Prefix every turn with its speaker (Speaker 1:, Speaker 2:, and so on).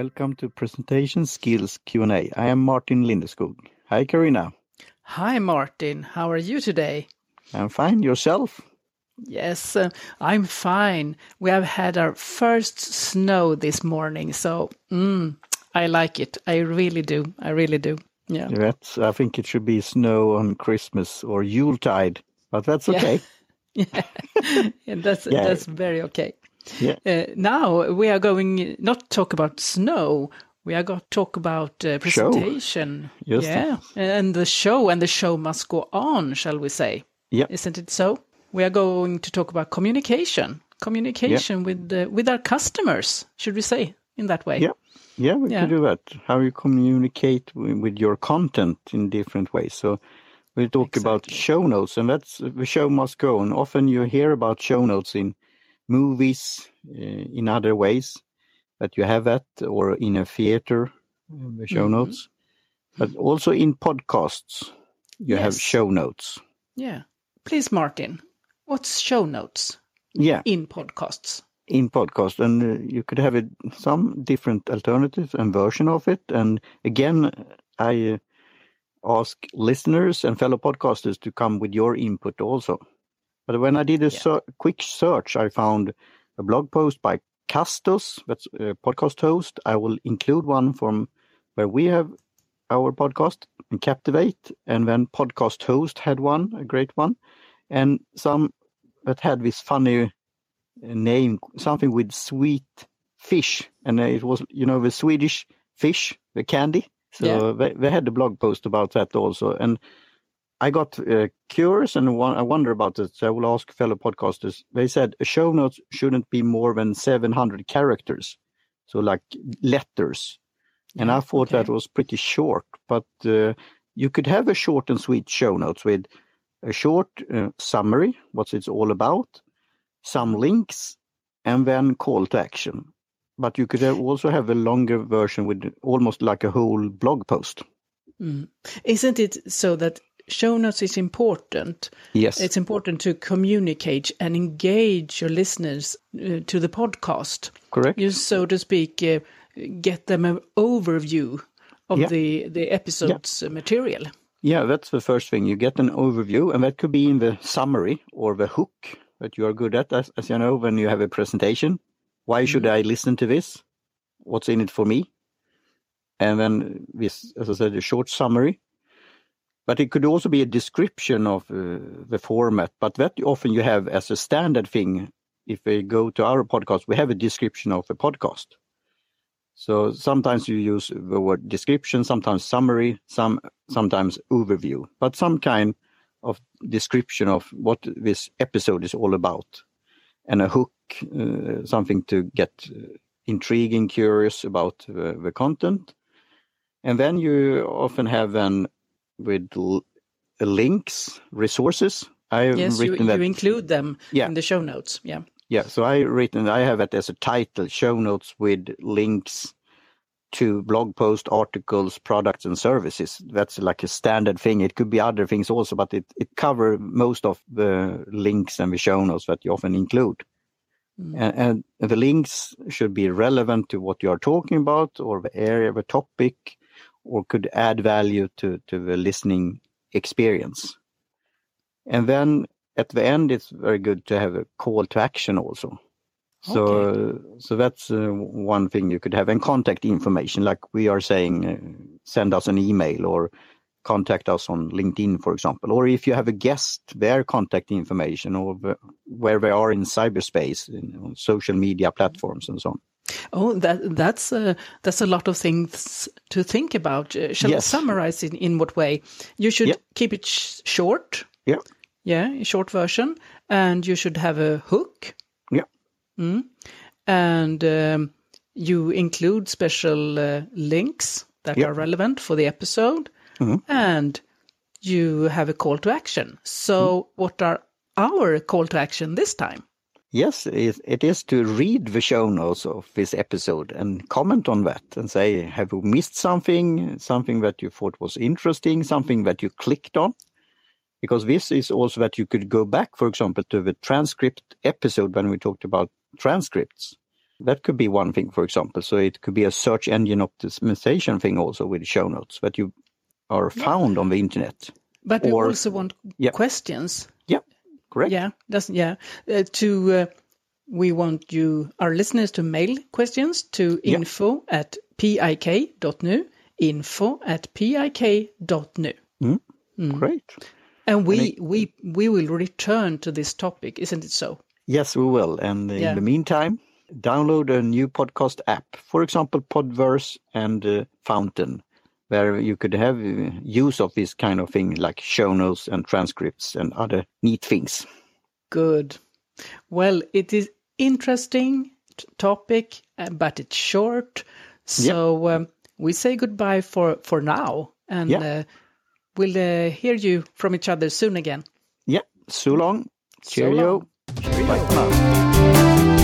Speaker 1: welcome to Presentation Skills Q&A. I am Martin Lindeskog. Hi, Karina.
Speaker 2: Hi, Martin. How are you today?
Speaker 1: I'm fine. Yourself?
Speaker 2: Yes, uh, I'm fine. We have had our first snow this morning, so mm, I like it. I really do. I really do. Yeah.
Speaker 1: That's, I think it should be snow on Christmas or Yuletide, but that's okay.
Speaker 2: Yeah, yeah that's yeah. that's very okay. Yeah. Uh, now we are going not talk about snow. We are going to talk about uh, presentation.
Speaker 1: Show.
Speaker 2: yeah, and the show and the show must go on, shall we say?
Speaker 1: Yeah.
Speaker 2: Isn't it so? We are going to talk about communication, communication with uh, with our customers. Should we say in that way?
Speaker 1: Yeah. Yeah, we yeah. can do that. How you communicate with your content in different ways. So we talk exactly. about show notes, and that's the show must go on. Often you hear about show notes in movies, uh, in other ways that you have that, or in a theater, the show mm -hmm. notes, but also in podcasts you yes. have show notes.
Speaker 2: Yeah, please, Martin. What's show notes?
Speaker 1: Yeah,
Speaker 2: in podcasts
Speaker 1: in podcast and uh, you could have a, some different alternatives and version of it and again i uh, ask listeners and fellow podcasters to come with your input also but when i did a yeah. ser quick search i found a blog post by castos that's a podcast host i will include one from where we have our podcast and captivate and then podcast host had one a great one and some that had this funny uh, name, something with sweet fish, and it was you know the Swedish fish, the candy. So yeah. they, they had a blog post about that also, and I got uh, curious and I wonder about it. So I will ask fellow podcasters. They said a show notes shouldn't be more than 700 characters, so like letters. And I thought okay. that was pretty short, but uh, you could have a short and sweet show notes with a short uh, summary, what it's all about, some links, and then call to action. But you could also have a longer version with almost like a whole blog post.
Speaker 2: Mm. Isn't it so that show notes is important?
Speaker 1: Yes.
Speaker 2: It's important to communicate and engage your listeners uh, to the podcast.
Speaker 1: Correct.
Speaker 2: You, so to speak, uh, get them an overview of yeah. the, the episode's yeah. material.
Speaker 1: Yeah, that's the first thing. You get an overview, and that could be in the summary or the hook that you are good at, as, as you know, when you have a presentation. Why should mm. I listen to this? What's in it for me? And then this, as I said, a short summary. But it could also be a description of uh, the format. But that often you have as a standard thing. If we go to our podcast, we have a description of the podcast. So sometimes you use the word description, sometimes summary, some sometimes overview, but some kind of description of what this episode is all about, and a hook, uh, something to get uh, intriguing, curious about uh, the content, and then you often have then with links, resources.
Speaker 2: I've yes, written you, that, you include them yeah. in the show notes. Yeah.
Speaker 1: Yeah, so I written I have it as a title, show notes with links to blog post articles, products and services. That's like a standard thing. It could be other things also, but it, it cover most of the links and the show notes that you often include. Mm. And, and, the links should be relevant to what you are talking about or the area, of the topic, or could add value to, to the listening experience. And then at the end, it's very good to have a call to action also. So, okay. so that's uh, one thing you could have, and contact information, like we are saying, uh, send us an email or contact us on LinkedIn, for example, or if you have a guest, their contact information, or the, where they are in cyberspace, in, social media platforms, and so on.
Speaker 2: Oh, that that's a that's a lot of things to think about. Uh, shall yes. I summarize it in what way? You should keep it sh short.
Speaker 1: Yeah.
Speaker 2: Yeah, short version, and you should have a hook Yeah. Mm. And um, you include special uh, links that yep. are relevant for the episode. Mm-hmm. And you have a call to action. So, mm. what are our call to action this time?
Speaker 1: Yes, it is to read the show notes of this episode and comment on that and say, have you missed something? Something that you thought was interesting, something that you clicked on? Because this is also that you could go back, for example, to the transcript episode when we talked about transcripts That could be one thing, for example. So it could be a search engine optimization thing also with show notes that you are found yeah. on the internet.
Speaker 2: But or, we also want yeah. questions.
Speaker 1: Correct.
Speaker 2: Yeah, doesn't yeah uh, to. Uh, we want you, our listeners, to mail questions to yeah. info at pik.nu, info at pik.nu.
Speaker 1: Mm. Mm. Great.
Speaker 2: And we, and it, we, we will return to this topic, isn't it so?
Speaker 1: Yes, we will. And in yeah. the meantime, download a new podcast app, for example, Podverse and uh, Fountain, where you could have uh, use of this kind of thing like show notes and transcripts and other neat things.
Speaker 2: Good. Well, it is interesting topic, uh, but it's short. So yep. um, we say goodbye for, for now. And uh, we'll uh, hear you from each other soon again.
Speaker 1: Yeah. So long. Cheerio. So long. Cheerio. Bye now.